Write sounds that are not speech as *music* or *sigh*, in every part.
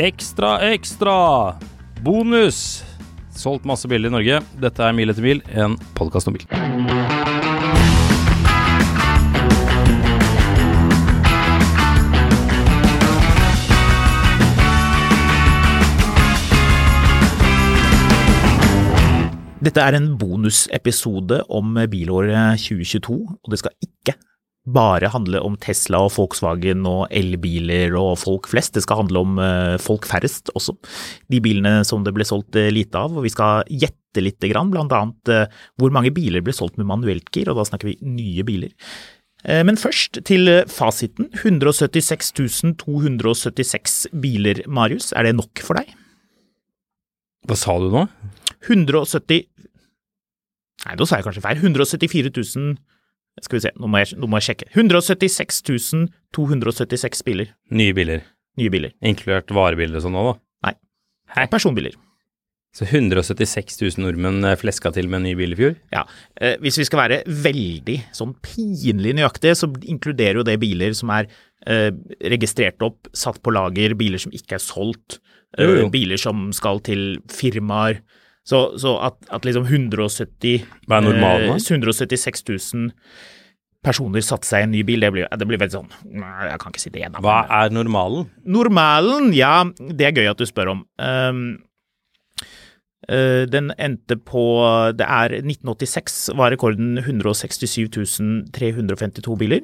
Ekstra, ekstra! Bonus! Solgt masse biler i Norge. Dette er Mil etter mil, en podkast om bil. Dette er en bonusepisode om bilåret 2022, og det skal ikke bare handle om Tesla og Volkswagen og elbiler og folk flest. Det skal handle om eh, folk færrest også. De bilene som det ble solgt eh, lite av, og vi skal gjette litt grann, annet eh, hvor mange biler ble solgt med manuelt gir, og da snakker vi nye biler. Men først til fasiten. 176 276 biler, Marius. Er det nok for deg? Hva sa du nå? 170 Nei, da sa jeg kanskje feil. 174 000 Skal vi se, nå må jeg, nå må jeg sjekke. 176 276 biler. Nye biler. Nye biler. Inkludert varebiler og sånn nå, da? Nei. Hæ? Personbiler. Så 176 000 nordmenn eh, fleska til med en ny bil i fjor? Ja. Eh, hvis vi skal være veldig sånn pinlig nøyaktige, så inkluderer jo det biler som er eh, registrert opp, satt på lager, biler som ikke er solgt, eh, biler som skal til firmaer. Så, så at, at liksom 170 Hva er normalen, eh, 176 000 personer satte seg i en ny bil, det blir, det blir veldig sånn jeg kan ikke si det igjen. Hva er normalen? Normalen, ja, det er gøy at du spør om. Um, uh, den endte på Det er 1986 var rekorden 167 352 biler.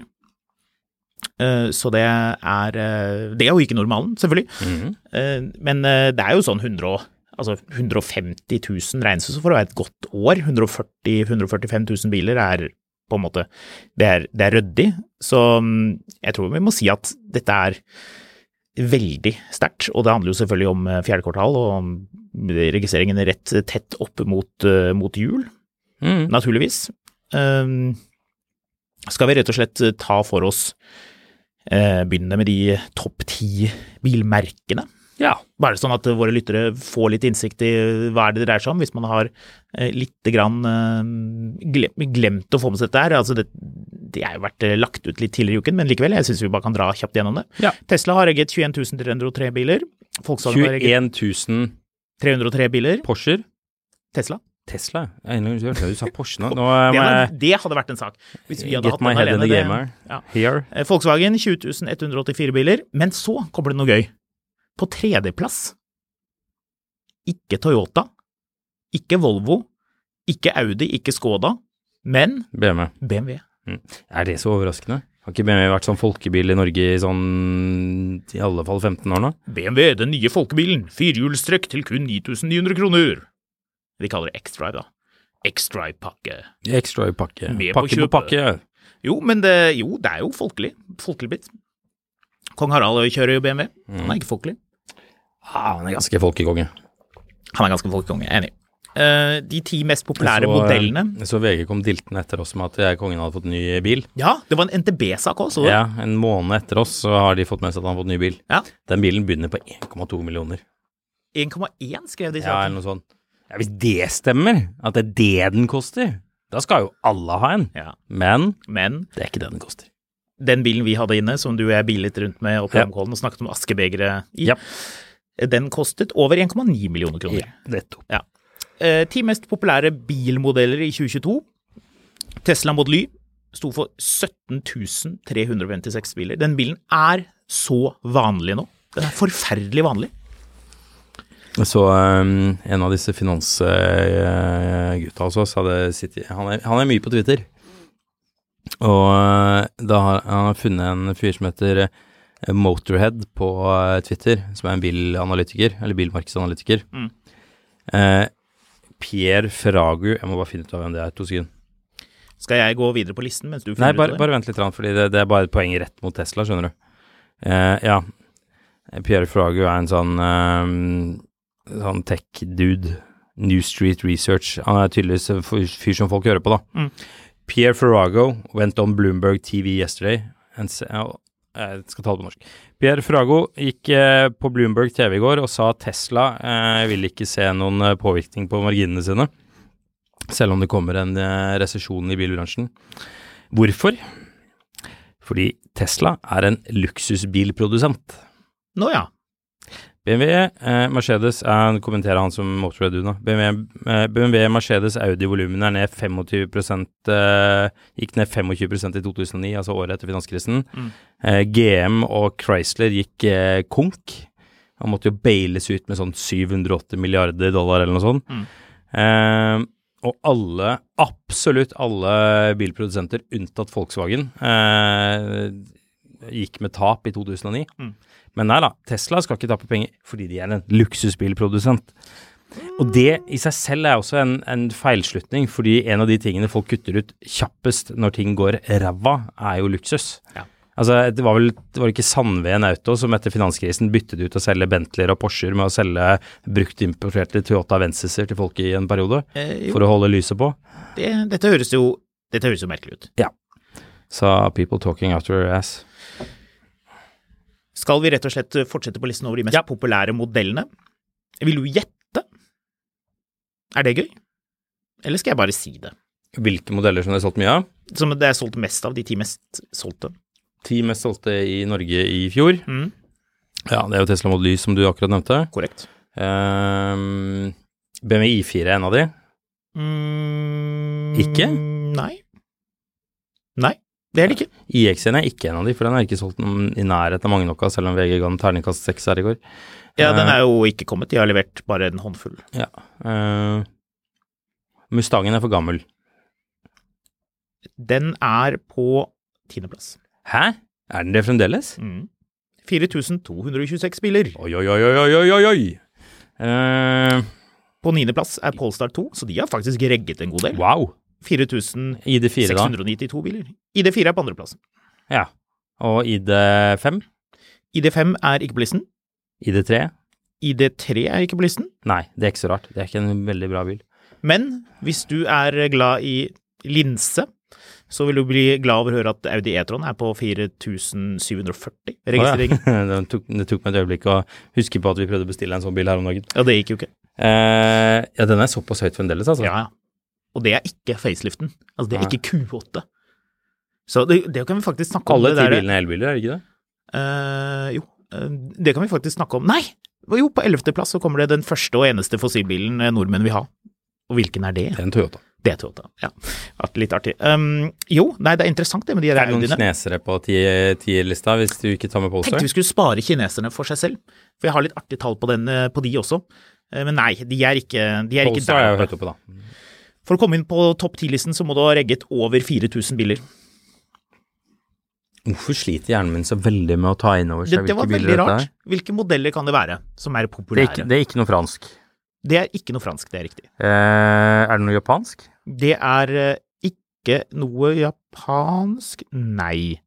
Uh, så det er uh, Det er jo ikke normalen, selvfølgelig. Mhm. Eh, men det er jo sånn 100, og- altså 150 000 regnes for å være et godt år. 140 145 000 biler er på en måte Det er, det er ryddig. Så mm, jeg tror vi må si at dette er veldig sterkt. Og det handler jo selvfølgelig om eh, fjerde kvartal og om registreringen rett tett opp mot, eh, mot jul, mm. naturligvis. Um, skal vi rett og slett ta for oss eh, Begynne med de topp ti bilmerkene. Ja. Bare sånn at våre lyttere får litt innsikt i hva det dreier seg om, hvis man har litt grann eh, glemt å få med seg dette her. Altså det, det er jo vært eh, lagt ut litt tidligere i uken, men likevel, jeg syns vi bare kan dra kjapt gjennom det. Ja. Tesla har egget 21 303 biler. Volkswagen 21 303 biler. Porscher. Tesla. Tesla? Jeg hørte du sa Porsche nå. *laughs* Nå Det hadde, det hadde vært en sak. Hvis vi hadde get hatt my den head in the game ja. Here. Eh, Volkswagen 20 184 biler, men så kommer det noe gøy. På tredjeplass ikke Toyota, ikke Volvo, ikke Audi, ikke Skoda, men BMW. BMW. Er det så overraskende? Har ikke BMW vært sånn folkebil i Norge i sånn i alle fall 15 år nå? BMW, den nye folkebilen, firehjulstrekk til kun 9900 kroner. Vi kaller det X-Drive, da. X-Drive-pakke. X-Drive-pakke. Pakke på pakke på pakke. Jo, men det, jo, det er jo folkelig. Folkelig bit. Kong Harald kjører jo BMW. Han er ikke folkelig. Ah, han er ganske folkekonge. Han er ganske folkekonge, enig. Uh, de ti mest populære Så, eh, modellene Så VG kom diltende etter oss med at jeg, kongen hadde fått ny bil. Ja, det var en NTB-sak òg, så du? Ja, En måned etter oss så har de fått med seg at han har fått ny bil. Ja. Den bilen begynner på 1,2 millioner. 1,1 skrev de i Ja, eller noe sånt. Ja, Hvis det stemmer, at det er det den koster, da skal jo alle ha en. Ja. Men Men det er ikke det den koster. den bilen vi hadde inne, som du og jeg bilet rundt med oppe i Ja. Holmenkollen og snakket om askebegeret i, Ja. Den kostet over 1,9 millioner kroner. nettopp. Ja. Eh, ti mest populære bilmodeller i 2022. Tesla Model Y sto for 17 356 biler. Den bilen er så vanlig nå. Den er forferdelig vanlig. Så um, en av disse finansgutta hos oss hadde sittet han er, han er mye på Twitter. Og uh, da har han funnet en fyr som heter Motorhead på uh, Twitter, som er en bilanalytiker, eller bilmarkedsanalytiker. Mm. Eh, Pierre Ferragu Jeg må bare finne ut av hvem det er. To sekunder. Skal jeg gå videre på listen mens du Nei, finner ut av det? bare vent litt, fordi det, det er bare et poeng rett mot Tesla, skjønner du. Eh, ja. Pierre Ferragu er en sånn, eh, sånn tech-dude. New Street Research. Han er tydeligvis en fyr som folk hører på, da. Mm. Pierre Ferrago went on Bloomberg TV yesterday. And jeg skal ta det på norsk. Pierre Frago gikk eh, på Bloomberg TV i går og sa at Tesla eh, vil ikke se noen eh, påvirkning på marginene sine, selv om det kommer en eh, resesjon i bilbransjen. Hvorfor? Fordi Tesla er en luksusbilprodusent. Nå ja. BMW, eh, Mercedes er, kommenterer han som motorhead nå. BMW, eh, BMW, Mercedes, Audi volumene er ned 25 eh, Gikk ned 25% i 2009, altså året etter finanskrisen. Mm. Eh, GM og Chrysler gikk eh, konk. Han måtte jo bailes ut med sånn 780 milliarder dollar eller noe sånt. Mm. Eh, og alle, absolutt alle bilprodusenter, unntatt Volkswagen, eh, gikk med tap i 2009. Mm. Men nei da, Tesla skal ikke tape penger fordi de er en luksusbilprodusent. Og det i seg selv er også en, en feilslutning, fordi en av de tingene folk kutter ut kjappest når ting går ræva, er jo luksus. Ja. Altså, det var vel det var ikke Sandveen Auto som etter finanskrisen byttet ut å selge Bentleyer og Porscher med å selge brukt importerte Toyota Venceser til folk i en periode, Eh, for å holde lyset på. det, dette, høres jo, dette høres jo merkelig ut. Ja. Sa people talking out their ass. Skal vi rett og slett fortsette på listen over de mest Ja. populære modellene? Vil du gjette? Er det gøy? Eller skal jeg bare si det? Hvilke modeller som det er solgt mye av? Som det er solgt mest av, de ti mest solgte. Ti mest solgte i Norge i fjor. Mm, Ja, det er jo Tesla Model Y som du akkurat nevnte. korrekt. Um, BMW I4 er en av de. Mm, Ikke? Nei. Nei, det er det ikke. IX1 er ikke en av de, for den er ikke solgt i nærheten av mange nok av, selv om VG ga den terningkast seks her i går. Ja, den Eh, er jo ikke kommet, de har levert bare en håndfull. Ja. Uh, Mustangen er for gammel. Den er på tiendeplass. Hæ? Er den det fremdeles? Mm. 4226 biler. Oi, oi, oi, oi, oi, oi. Eh, På niendeplass er Polestar 2, så de har faktisk regget en god del. wow. 4692 biler. ID4 er på andreplassen. Ja. Og ID5? ID5 er ikke på listen. ID3? ID3 er ikke på listen. Nei, det er ikke så rart. Det er ikke en veldig bra bil. Men hvis du er glad i linse, så vil du bli glad over å høre at Audi E-tron er på 4740 registreringer. Oh, ja. *laughs* det, tok, det tok meg et øyeblikk å huske på at vi prøvde å bestille en sånn bil her om dagen. Ja, det gikk jo ikke. Eh, ja, den er såpass høyt fremdeles, altså. Ja, ja. Og det er ikke faceliften. Altså, det er ikke Q8. Så det, det kan vi faktisk snakke om. Alle ti der- bilene er elbiler, er det ikke det? Uh, jo, Uh, det kan vi faktisk snakke om. Nei! Jo, på ellevteplass så kommer det den første og eneste fossilbilen eh, nordmenn vil ha. Og hvilken er det? Det er en Toyota. Det er Toyota. Ja, litt artig. Um, jo, nei, det er interessant det med de Det er noen Audiene. kinesere på ti- tierlista hvis du ikke tar med Polestar. Tenkte vi skulle spare kineserne for seg selv, for jeg har litt artig tall på, den, på de også. Men nei, de er ikke, de er ikke Polestar er jo høyt oppe, da. For å komme inn på topp 10-listen så må du ha regget over 4000 biler. Hvorfor sliter hjernen min så veldig med å ta inn over Det, seg det var hvilke veldig biler dette rart. er? Hvilke modeller kan det være som er Det er, populære? ikke, det er ikke noe fransk. Det er ikke noe fransk, det er riktig. Eh, er det noe japansk? Det er eh, ikke noe japansk Nei.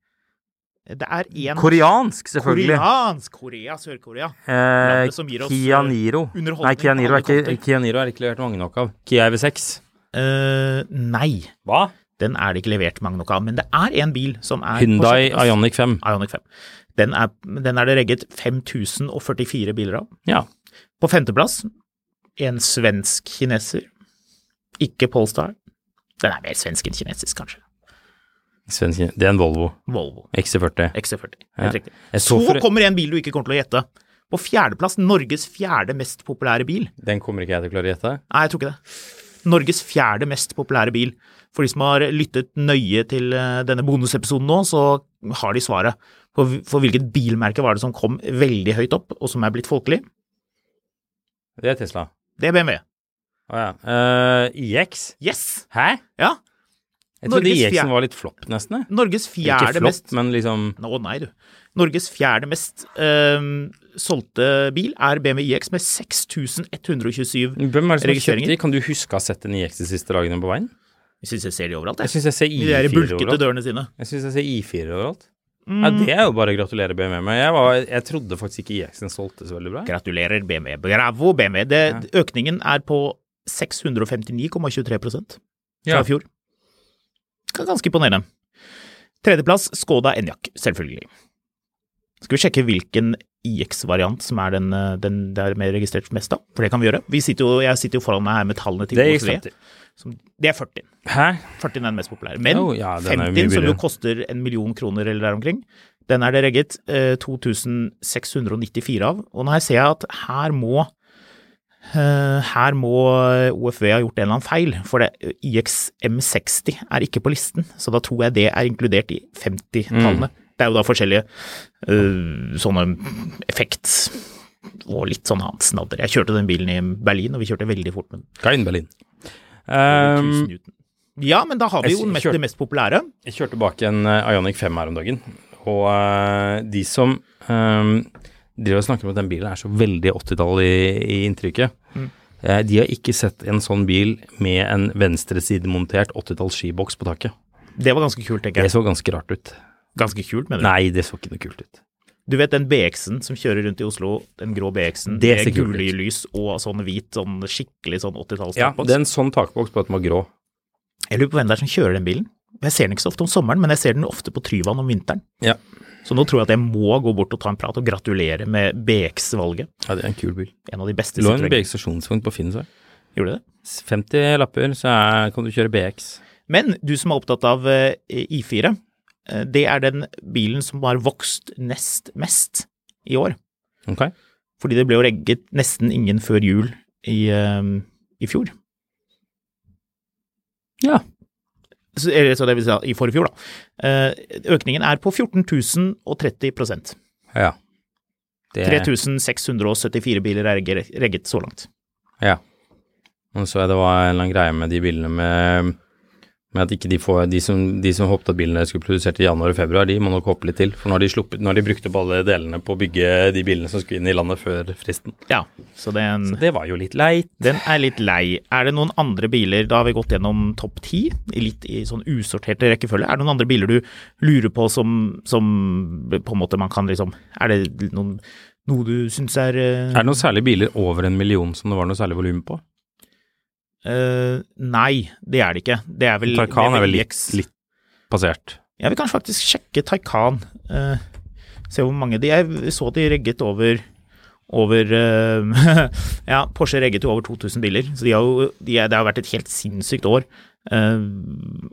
Det er én Koreansk, selvfølgelig. Koreansk! Korea, Sør-Korea. Eh, Landet som gir oss, Kia eh. Nei, Kia Niro, er ikke. Er ikke levert mange nok av. Kia EV6. Eh, nei, Hva? den er det ikke levert mange nok av. Men det er en bil som er Hyundai. Ioniq 5. Ioniq 5. Den er, den er det regget 5044 biler av. Ja. På femteplass en svensk kineser. Ikke Polestar. Den er mer svensk enn kinesisk, kanskje. Svensk, det er en Volvo Volvo XC40. XC40. Ja. Riktig. Så for, kommer en bil du ikke kommer til å gjette. På fjerdeplass, Norges fjerde mest populære bil. Den kommer ikke jeg til å klare å gjette. Nei, jeg tror ikke det. Norges fjerde mest populære bil. For de som har lyttet nøye til eh, denne bonusepisoden nå, så har de svaret. For, for hvilket bilmerke var det som kom veldig høyt opp, og som er blitt folkelig? Det er Tesla. Det er BMW. Å ja. Uh, IX? Yes! Hæ? Ja. Jeg trodde IX-en fjerde- var litt flopp, nesten. Norges Norges Ikke fjerde flopp, mest men liksom Å nei, du. Norges fjerde mest øhm, solgte bil er BMW IX med 6127 Hvem er det som har kjøpt Registreringer? de? Kan du huske å ha sett en IX de siste dagene på veien? Jeg syns jeg ser de overalt, Jeg jeg. synes jeg ser De der I4 bulkete overalt. dørene sine. Jeg syns jeg ser I4 overalt. Mm. Ja, det er jo bare å gratulere BMW med. Jeg, var, jeg trodde faktisk ikke IX-en solgte så veldig bra. Gratulerer, BMW. Bravo, BMW. Det, Økningen er på 659,23 fra Ja. fjor. Ganske imponerende. Tredjeplass Skoda Enyaq, selvfølgelig. Skal vi sjekke hvilken IX-variant som er den, øh, den det er mer registrert mest av? For det kan vi gjøre. Vi sitter jo, jeg sitter jo foran meg her med tallene til. 50. Som, det er 40. Hæ? 40 er den mest populære. Men Oh, ja, den er jo mye 50, som jo koster en million kroner eller der omkring, den er det regget eh, 2694 av. Og her ser jeg at her må eh, her må OFV ha gjort en eller annen feil, for det, IX M60 er ikke på listen, så da tror jeg det er inkludert i 50-tallene. Det er jo da forskjellige uh, sånne effekt og litt sånn annet snadder. Jeg kjørte den bilen i Berlin, og vi kjørte veldig fort med den. Kain Berlin. Um, Ja, men da har vi jo mest, kjørte- det mest populære. jeg kjørte bak en uh, Ionic 5 her om dagen, og uh, de som um, driver og snakker om at den bilen er så veldig 80-tall i, i inntrykket, Mm. eh, de har ikke sett en sånn bil med en venstresidemontert 80-talls skiboks på taket. Det var ganske kult, tenker jeg. Det så ganske rart ut. Ganske kult, mener du. Nei, det så ikke noe kult ut. Du vet den BX-en som kjører rundt i Oslo, den grå BX-en med gule lys og sånn hvit, sånn skikkelig sånn 80-talls Ja, det er en sånn takboks på at den var grå. Jeg lurer på hvem det er som kjører den bilen. Jeg ser den ikke så ofte om sommeren, men jeg ser den ofte på Tryvann om vinteren. Ja. Så nå tror jeg at jeg må gå bort og ta en prat og gratulere med BX-valget. ja, det er en kul bil. En av de beste lå en BX stasjonsvogn på Finn, så. Gjorde det? 50 lapper, så er, kan du kjøre BX. Men du som er opptatt av eh, I4, eh, det er den bilen som har vokst nest mest i år. Ok? Fordi det ble jo regget nesten ingen før jul i, eh, i fjor. Ja. Så, eller, så det vil si i forfjor, da. Eh, Økningen er på 14 030 Ja. Det, 3674 biler er regget- regget så langt. Ja. Og så er det en eller annen greie med de bilene med, med at ikke de får De som, de som håpet at bilene skulle produsert i januar og februar, de må nok håpe litt til. For nå har de sluppet Nå har de brukt opp alle delene på å bygge de bilene som skulle inn i landet før fristen. Ja, så det er Så det var jo litt leit. den er litt lei. Er det noen andre biler, da har vi gått gjennom topp ti, litt i sånn usorterte rekkefølge. Er det noen andre biler du lurer på som, som på en måte man kan liksom Er det noen, noe du syns er eh, Er det noen særlige biler over en million som det var noe særlig volum på? Eh, Nei, det er det ikke. Det er vel Taycan er vel litt, litt passert. Jeg vil kanskje faktisk sjekke Taycan. Uh, se hvor mange de Jeg så de regget over over uh, *laughs* Ja, Porsche regget jo over 2000 biler, så de har jo, de er, det har vært et helt sinnssykt år. Eh,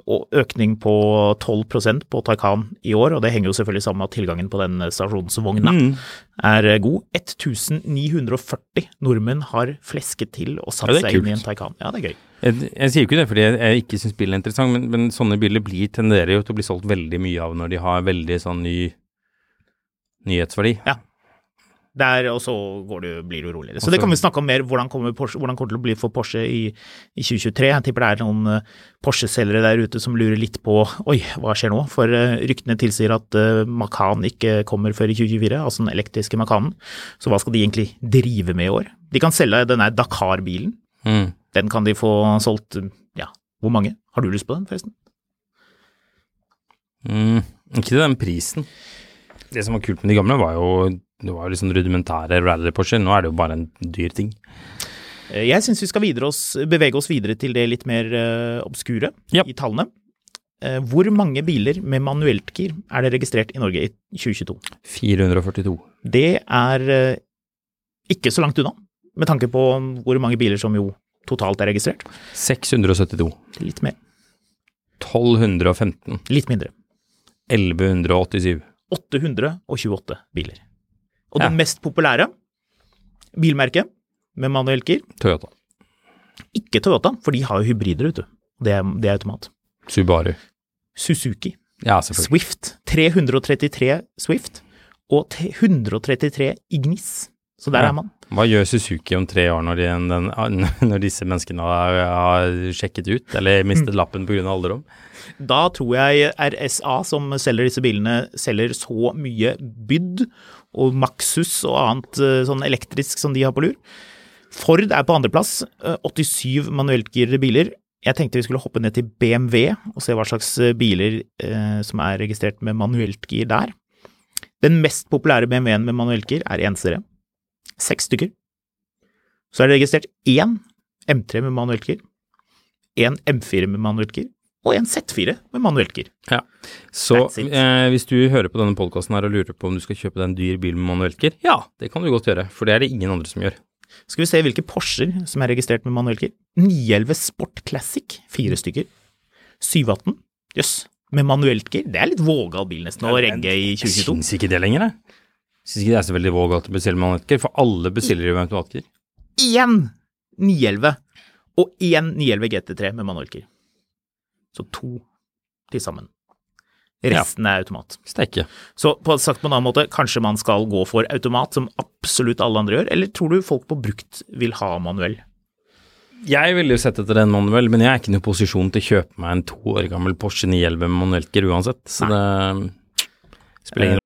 og økning på 12% på Taycan i år, og det henger jo selvfølgelig sammen med at tilgangen på den stasjonsvogna Mm. er eh, god. 1940 nordmenn har flesket til og satt Ja, seg inn i en Taycan. Ja, det er gøy. Jeg, jeg sier jo ikke det fordi jeg, jeg ikke syns bilen er interessant, men, men sånne biler blir, tenderer jo til å bli solgt veldig mye av når de har veldig sånn ny nyhetsverdi. Der, og så går det, blir jo roligere. Så det kan vi snakke om mer. Hvordan kommer, Porsche, hvordan kommer det til å bli for Porsche i, i 2023? Jeg tipper det er noen eh, Porsche-selgere der ute som lurer litt på oi, hva skjer nå? For eh, ryktene tilsier at uh, Macan ikke kommer før i 2024, altså den elektriske Macanen. Så hva skal de egentlig drive med i år? De kan selge denne Dakar-bilen. Mm. Den kan de få solgt ja, hvor mange? Har du lyst på den, forresten? Mm. Ikke til den prisen. Det som var kult med de gamle, var jo det var jo liksom rudimentære rally-Porscher. Nå er det jo bare en dyr ting. Eh, Jeg syns vi skal oss, bevege oss videre til det litt mer uh, obskure Ja. i tallene. Uh, Hvor mange biler med manuelt gir er det registrert i Norge i 2022? 442. Det er uh, ikke så langt unna, med tanke på hvor mange biler som jo totalt er registrert. 672. Litt mer. 1215. Litt mindre. 1187. 828 biler. Og Ja. det mest populære bilmerket med manuell gir, Toyota. ikke Toyota, for de har jo hybrider, vet du. Det er, det er automat. Subaru. Suzuki, Ja, selvfølgelig. Swift, 333 Swift og 133 Ignis. Så der Ja. er man. Hva gjør Suzuki om tre år når, de, den, *laughs* når disse menneskene har, har sjekket ut, eller mistet lappen pga. alderdom? Da tror jeg RSA, som selger disse bilene, selger så mye bydd og Maxus og annet eh, sånn elektrisk som de har på lur. Ford er på andreplass, eh, 87 manueltgirede biler. Jeg tenkte vi skulle hoppe ned til BMW og se hva slags eh, biler eh, som er registrert med manueltgir der. Den mest populære BMW-en med manueltgir er enserie. Seks stykker. Så er det registrert én M3 med manueltgir, én M4 med manueltgir og en Z4 med manueltgir. Ja. Så eh, hvis du hører på denne podkasten og lurer på om du skal kjøpe deg en dyr bil med manuellgir, ja, det kan du godt gjøre, for det er det ingen andre som gjør. Skal vi se hvilke Porscher som er registrert med manuellgir. 911 Sport Classic, fire stykker. 718, jøss, med manuelt gir. Det er litt vågal bil nesten å regge i Jeg 2022. syns ikke det lenger, jeg. Syns ikke det er så veldig vågalt å bestille manuellgir, for alle bestiller jo automatgir. Én 911 og én 911 GT3 med manuelt. Så to til sammen. Resten er automat. Steike. Så på, sagt på en annen måte, kanskje man skal gå for automat, som absolutt alle andre gjør, eller tror du folk på brukt vil ha manuell? Jeg ville jo sett etter en manuell, men jeg er ikke i noen posisjon til å kjøpe meg en to år gammel Porsche 911 med manuellgir uansett, så det spiller ingen rolle.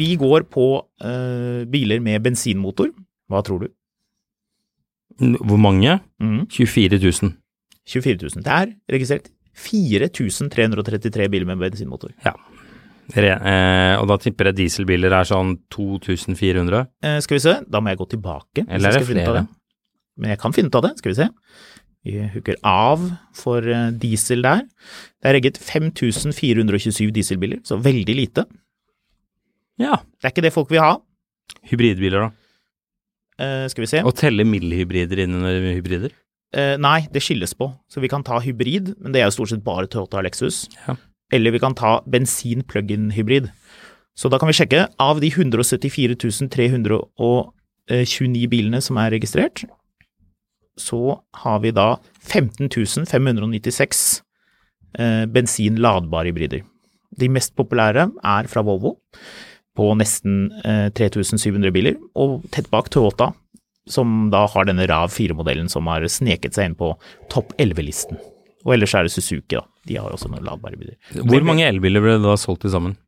Vi går på uh, biler med bensinmotor. Hva tror du? Hvor mange? Mm. 24 000. 24 000. Det er registrert 4333 biler med bensinmotor. Ja. Re eh, og da tipper jeg dieselbiler er sånn 2400. Eh, skal vi se, da må jeg gå tilbake. Eller er det flere? Men jeg kan finne ut av det, skal vi se. Vi hooker av for eh, diesel der. Det er regget 5427 dieselbiler, så veldig lite. Ja. Det er ikke det folk vil ha. Hybridbiler, da. Eh, skal vi se. Og telle mildhybrider inn under hybrider. Eh, nei, det skilles på. Så vi kan ta hybrid, men det er jo stort sett bare Toyota og Lexus. Ja. Eller vi kan ta bensin plug-in hybrid. Så da kan vi sjekke. Av de 174 329 bilene som er registrert, så har vi da 15 596 eh, bensin-ladbare hybrider. De mest populære er fra Volvo, på nesten eh, 3700 biler, og tett bak Toyota, som da har denne RAV 4-modellen som har sneket seg inn på topp 11-listen. Og ellers er det Suzuki, da. De har også noen ladbare biler. Hvor mange elbiler ble det da solgt til sammen?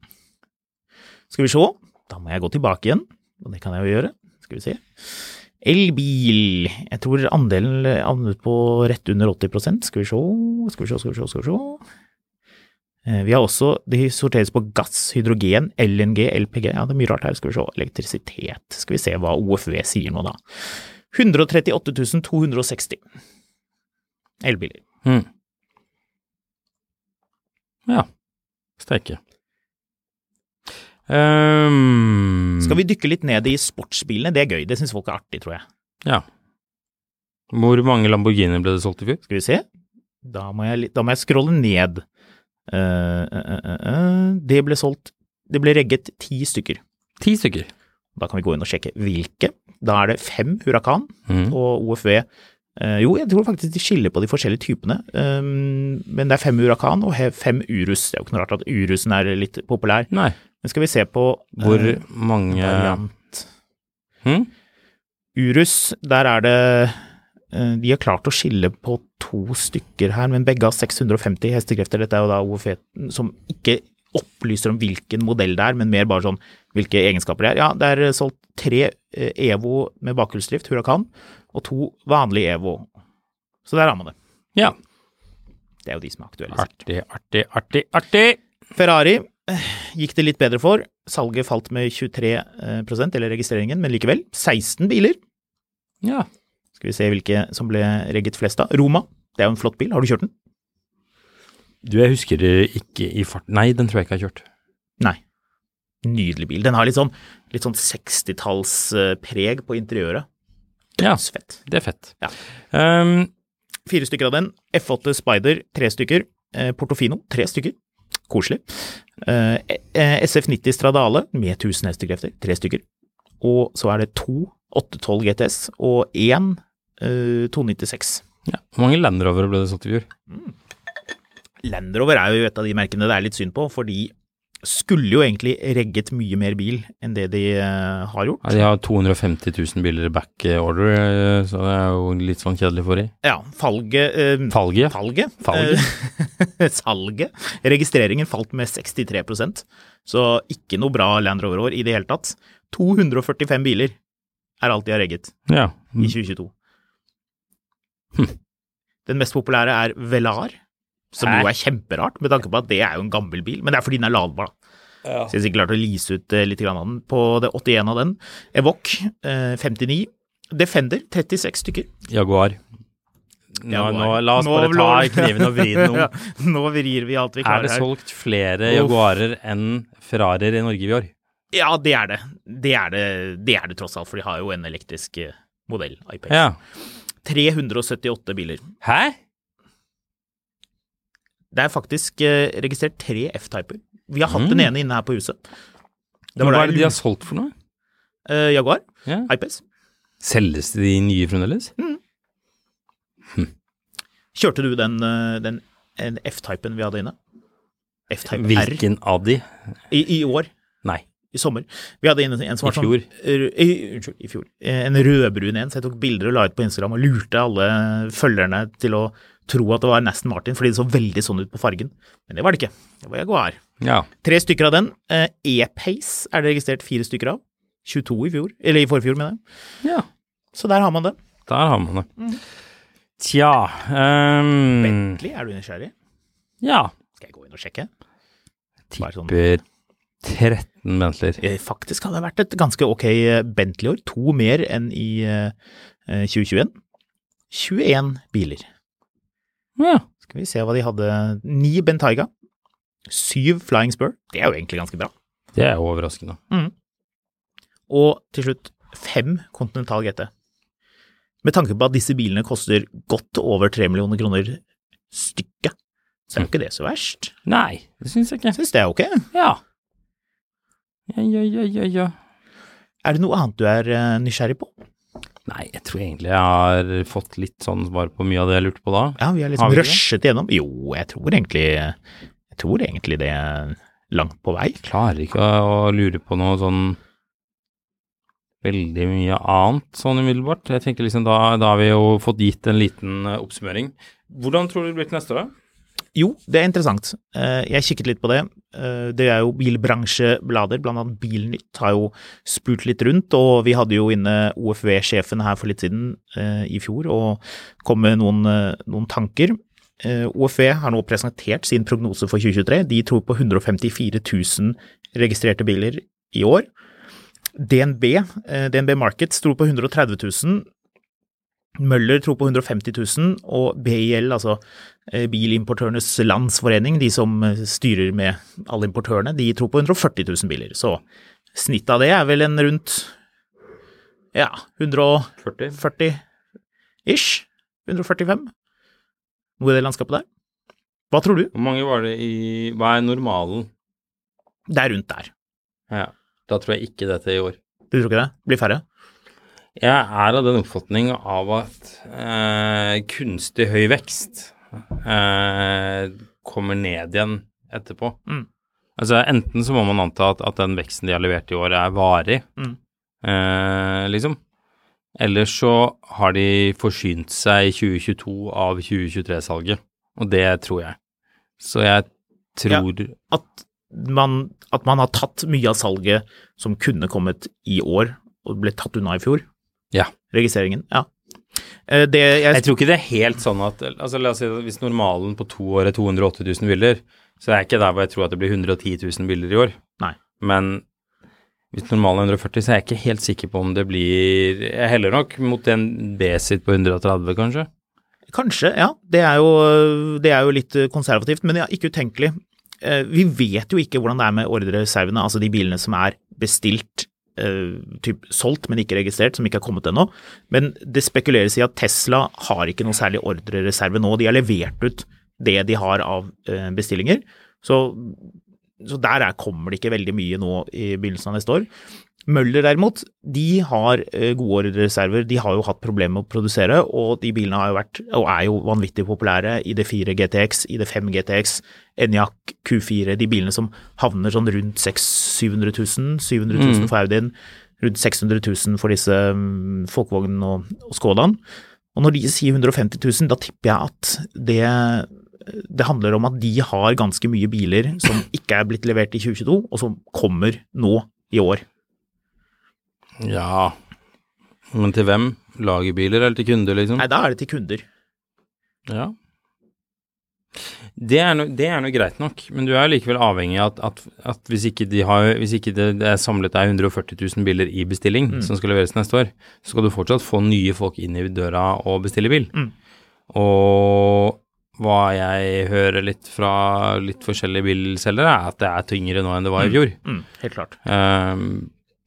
Skal vi se, da må jeg gå tilbake igjen, og det kan jeg jo gjøre. Skal vi se. Elbil, jeg tror andelen havnet på rett under 80 skal vi se, skal vi se, skal vi se, skal vi se. Eh, Vi har også, de sorteres på gass, hydrogen, LNG, LPG, ja det er mye rart her, skal vi se, elektrisitet, skal vi se hva OFV sier nå da. 138 260 elbiler. Mm. Ja. Steike. Um, Skal vi dykke litt ned i sportsbilene? Det er gøy, det synes folk er artig, tror jeg. Ja. Hvor mange Lamborghini ble det solgt i fjor? Skal vi se. Da må jeg, da må jeg scrolle ned. Uh, eh, eh, det ble solgt Det ble regget ti stykker. Ti stykker. Da kan vi gå inn og sjekke hvilke. Da er det fem Hurrakan mm. og OFV Eh, jo, jeg tror faktisk de skiller på de forskjellige typene. Um, men det er fem Hurrakan og fem Urus. Det er jo ikke noe rart at Urusen er litt populær. Nei. Men skal vi se på Hvor eh, mange variant Hmm? Urus, der er det De har klart å skille på to stykker her, men begge har 650 hestekrefter. Dette er jo da OFE som ikke opplyser om hvilken modell det er, men mer bare sånn hvilke egenskaper det er. Ja, det er solgt tre eh, EVO med bakhjulsdrift, Huracan, og to vanlige EVO. Så der har man det. Ja. Det er jo de som er aktuelle. Artig, artig, artig, artig. Ferrari eh, gikk det litt bedre for. Salget falt med 23 eh, eller registreringen, men likevel. 16 biler. Ja. Skal vi se hvilke som ble regget flest av. Roma. Det er jo en flott bil. Har du kjørt den? Du, jeg husker det ikke i fart... Nei, den tror jeg ikke jeg har kjørt. Nei. Nydelig bil. Den har litt sånn, litt sånn 60-tallspreg på interiøret. Ja, det er fett. Ja. Um, Fire stykker av den. F8 Spider, tre stykker. Eh, Portofino, tre stykker. Koselig. Eh, eh, SF90 Stradale med 1000 hestekrefter, tre stykker. Og så er det to 812 GTS og én eh, 296. ja. Hvor mange Land Rover ble det solgt i fjor? Land Rover er jo et av de merkene det er litt synd på, for de skulle jo egentlig regget mye mer bil enn det de eh, har gjort. Ja, de har 250 000 biler back order, eh, så det er jo litt sånn kjedelig for de. Ja, falget eh, Falget. Falget. Falget. Eh, *laughs* salget. Registreringen falt med 63% så ikke noe bra Land Rover år i det hele tatt. 245 biler er alt de har regget Ja. i 2022. Den mest populære er Velar, som Hæ? jo er kjemperart, med tanke på at det er jo en gammel bil, men det er fordi den er ladbar, da. Så jeg har sikkert klart å lease ut eh, litt av den. På det 81 av den. Evoque eh, 59. Defender 36 stykker. Jaguar. Nå, Jaguar. nå, la oss Nå bare ta kniven og vri den om. *laughs* Ja, nå vrir vi alt vi Er det solgt flere Uff. Jaguarer enn Ferrarier i Norge i år? Ja, det er det. Det er det, det er det tross alt, for de har jo en elektrisk eh, modell, iPad. Ja. 378 biler. Hæ? Det er faktisk eh, registrert tre F-typer. Vi har hatt Mm. den ene inne her på huset. Men hva er det de har solgt for noe? eh, Jaguar, Ja. IPS. Selges de nye fremdeles? Kjørte du den, eh, den en F-typen vi hadde inne? F-type R Hvilken av de? i, i år. I sommer. Vi hadde en, en som var sånn fjor. rød- Unnskyld, i fjor. Eh, En rødbrun en, så jeg tok bilder og la ut på Instagram og lurte alle følgerne til å tro at det var nesten Martin, fordi det så veldig sånn ut på fargen. Men det var det ikke. Det var Jaguar. Ja. Tre stykker av den. Eh, E-Pace er det registrert fire stykker av. 22 i fjor, eller i forfjor, mener jeg. ja. Så der har man det. Der har man det. Mm. Tja um, Bentley, er du nysgjerrig? Ja. Skal jeg gå inn og sjekke? Bare sånn. Tipper 13 Bentleyer. Eh, Faktisk hadde det vært et ganske ok eh, Bentley-år. To mer enn i eh, eh, 2021. 21 biler. Ja. Skal vi se hva de hadde. Ni Bentayga. Syv Flying Spur. Det er jo egentlig ganske bra. Det er jo overraskende. Og til slutt fem Continental GT. Med tanke på at disse bilene koster godt over tre millioner kroner stykket, så er jo ikke det så verst. Nei, det syns jeg ikke. Syns det er ok. Ja. Ja, ja, ja, ja, ja. Er det noe annet du er eh, nysgjerrig på? Nei, jeg tror egentlig jeg har fått litt sånn svar på mye av det jeg lurte på da. Ja, vi har Har liksom vi det? rushet gjennom. Jo, jeg tror egentlig Jeg tror egentlig det er langt på vei. Jeg Klarer ikke å, å lure på noe sånn veldig mye annet sånn umiddelbart. Jeg tenker liksom da, da har vi jo fått gitt en liten eh, oppsummering. Hvordan tror du det blir til neste år, da? Jo, det er interessant. Eh, Jeg kikket litt på det. Eh, Det er jo bilbransjeblader, blant annet Bilnytt har jo spurt litt rundt, og vi hadde jo inne OFV-sjefen her for litt siden eh, i fjor og kom med noen, eh, noen tanker. OFV har nå presentert sin prognose for 2023. De tror på 154 000 registrerte biler i år. DNB, DNB Markets tror på 130 000. Møller tror på 150 000, og BIL, altså eh, Bilimportørenes Landsforening, de som eh, styrer med alle importørene, de tror på 140 000 biler. Så snittet av det er vel en rundt ja, 140-ish? 145. Noe i det landskapet der. Hva tror du? Hvor mange var det i Hva er normalen? Det er rundt der. Ja. Da tror jeg ikke dette i år. Du tror ikke det? Blir færre? Jeg er av den oppfatning av at eh, kunstig høy vekst eh, kommer ned igjen etterpå. Mm. Altså enten så må man anta at, at den veksten de har levert i år er varig, Mm. eh, liksom. Eller så har de forsynt seg i 2022 av 2023-salget, og det tror jeg. Så jeg tror At man, at man har tatt mye av salget som kunne kommet i år, og ble tatt unna i fjor. Ja. Registreringen. Ja. Eh, Det jeg, Jeg tror ikke det er helt sånn at altså La oss si at hvis normalen på to år er 280 000 bilder, så er jeg ikke der hvor jeg tror at det blir 110 000 bilder i år. Nei. Men hvis normalen er 140, så er jeg ikke helt sikker på om det blir Jeg heller nok mot en B-sitt på 130, kanskje. Kanskje, ja. Det er, jo, det er jo litt konservativt, men ja, ikke utenkelig. Eh, Vi vet jo ikke hvordan det er med ordrereservene, altså de bilene som er bestilt, typ solgt, men ikke registrert, som ikke har kommet ennå. Men det spekuleres i at Tesla har ikke noe særlig ordrereserve nå. De har levert ut det de har av eh, bestillinger. Så, så der er, kommer det ikke veldig mye nå i begynnelsen av neste år. Møller derimot, de har eh, gode ordrereserver. De har jo hatt problemer med å produsere, og de bilene har jo vært, og er jo vanvittig populære. ID4 GTX, ID5 GTX, Enyaq Q4, de bilene som havner sånn rundt 600 000-700 000 700 000 for Audien, rundt 600 000 for disse folkevognene og, og Skodaen. Og når de sier 150 000, da tipper jeg at det, det handler om at de har ganske mye biler som *clears throat* ikke er blitt levert i 2022, og som kommer nå i år. Ja Men til hvem? Lagerbiler eller til kunder, liksom? Nei, da er det til kunder. Ja. Det er, no, det er noe greit nok, men du er likevel avhengig av at, at, at hvis ikke, de har, hvis ikke det, det er samlet er 140 000 biler i bestilling som skal leveres neste år, så skal du fortsatt få nye folk inn i døra og bestille bil. Mm. Og hva jeg hører litt fra litt forskjellige bilselgere, er at det er tyngre nå enn det var i fjor. Mm, helt klart. Um,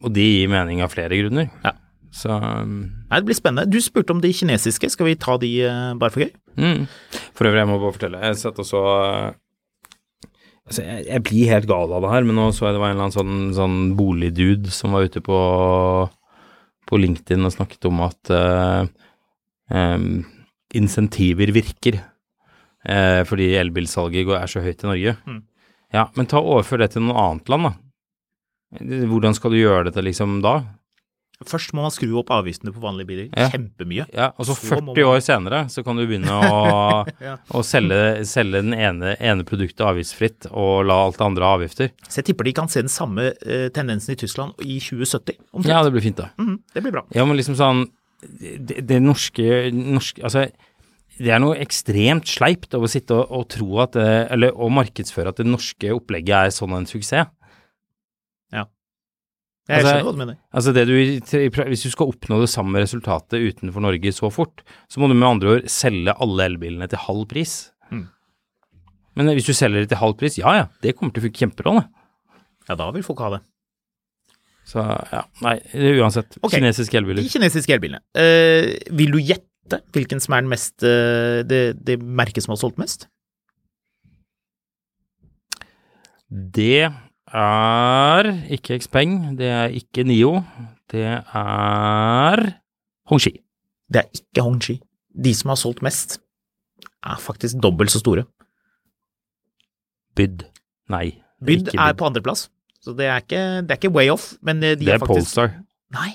og det gir mening av flere grunner. Ja. Så um, Nei, det blir spennende. Du spurte om de kinesiske, skal vi ta de uh, bare for gøy? Mm. For øvrig, jeg må bare fortelle. Jeg satt og så Altså, jeg, jeg blir helt gal av det her, men nå så jeg det var en eller annen sånn, sånn boligdude som var ute på, på LinkedIn og snakket om at uh, um, insentiver virker. Eh, fordi elbilsalget er så høyt i Norge. Mm. Ja, men ta overfør det til noe annet land, da. Hvordan skal du gjøre dette liksom da? Først må man skru opp avgiftene på vanlige biler. Ja. Kjempemye. Ja, og så Så 40 man- år senere så kan du begynne å, *laughs* Ja. å selge, selge den ene, ene produktet avgiftsfritt og la alt det andre ha avgifter. Så jeg tipper de kan se den samme eh, tendensen i Tyskland i 2070. omtrent. Ja, det blir fint, da. Mm, det blir bra. Ja, men liksom sånn Det, det norske, norske Altså, det er noe ekstremt sleipt over å sitte og, og tro at det, Eller å markedsføre at det norske opplegget er sånn en suksess. Ja. Jeg Altså, skjønner hva du mener. Altså det du, Hvis du skal oppnå det samme resultatet utenfor Norge så fort, så må du med andre ord selge alle elbilene til halv pris. Mm. Men hvis du selger det til halv pris, ja ja, det kommer til å funke kjempebra, det. Ja, da vil folk ha det. Så ja, nei, uansett. Okay. Kinesiske De kinesiske elbilene. Uh, vil du gjette hvilken som er den mest, eh, det, det merket som har solgt mest? Det er ikke Xpeng, det er ikke Nio, det er Hongxi. Det er ikke Hongxi. De som har solgt mest, er faktisk dobbelt så store. Byd. Nei. Byd er, er på andreplass, så det er ikke, det er ikke way off, men eh, de Det er er faktisk Polestar. Nei.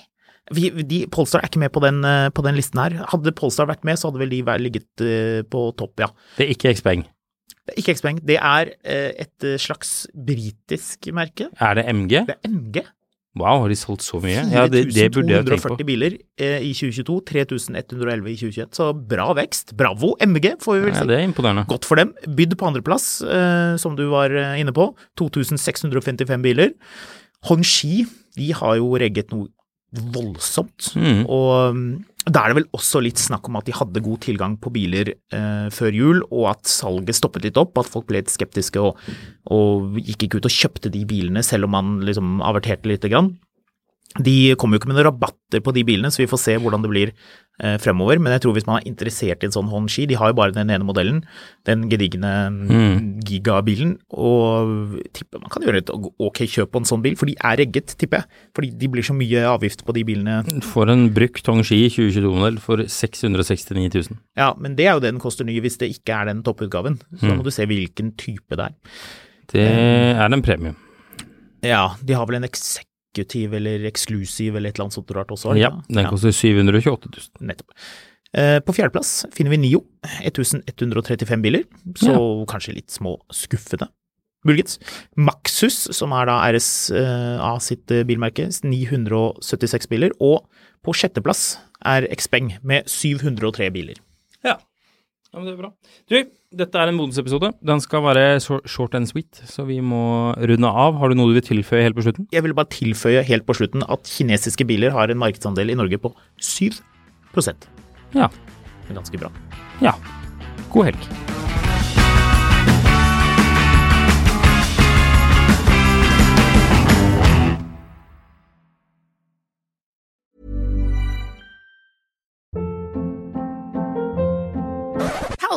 Vi, de, Polestar er ikke med på den, eh, på den listen her. Hadde Polestar vært med, så hadde vel de ligget eh, på topp, ja. Det er ikke Xpeng. Det er ikke Xpeng. Det er eh, et slags britisk merke. Er det MG? Det er MG. Wow, har de solgt så mye? Ja, det, det burde jeg tenkt på. 4240 biler eh, i 2022, 3111 i 2021. Så bra vekst. Bravo, MG, får vi vel Ja, si. det er imponerende. Godt for dem. Bydd på andreplass, eh, som du var inne på. 2655 biler. Honshi de har jo regget noe voldsomt. Mm. Og mm, da er det vel også litt snakk om at de hadde god tilgang på biler eh, før jul, og at salget stoppet litt opp, at folk ble litt skeptiske og, og gikk ikke ut og kjøpte de bilene, selv om man liksom averterte lite grann. De kommer jo ikke med noen rabatter på de bilene, så vi får se hvordan det blir eh, fremover. Men jeg tror hvis man er interessert i en sånn håndski, de har jo bare den ene modellen, den gedigne gigabilen, og tipper man kan gjøre et ok kjøp på en sånn bil, for de er regget, tipper jeg. Fordi de blir så mye avgift på de bilene. For en brukt Hongxi 2022-modell for 669 000. Ja, men det er jo det den koster ny hvis det ikke er den topputgaven. Så da må du se hvilken type det er. Det er en premium. Ja, de har vel en executive eller eksklusiv eller et eller annet sånt rart også? Ja, den koster 728 000. Nettopp. Eh, På fjerdeplass finner vi Nio, 1135 biler, så kanskje litt små skuffende. Muligens. Maxus, som er da RSA sitt eh, bilmerke, 976 biler. Og på sjetteplass er Xpeng med 703 biler. Ja. Ja, men det er bra. Du, dette er en bonusepisode. Den skal være short- and sweet, så vi må runde av. Har du noe du vil tilføye helt på slutten? Jeg vil bare tilføye helt på slutten at kinesiske biler har en markedsandel i Norge på 7 Det Ja. er ganske bra. Ja. God helg.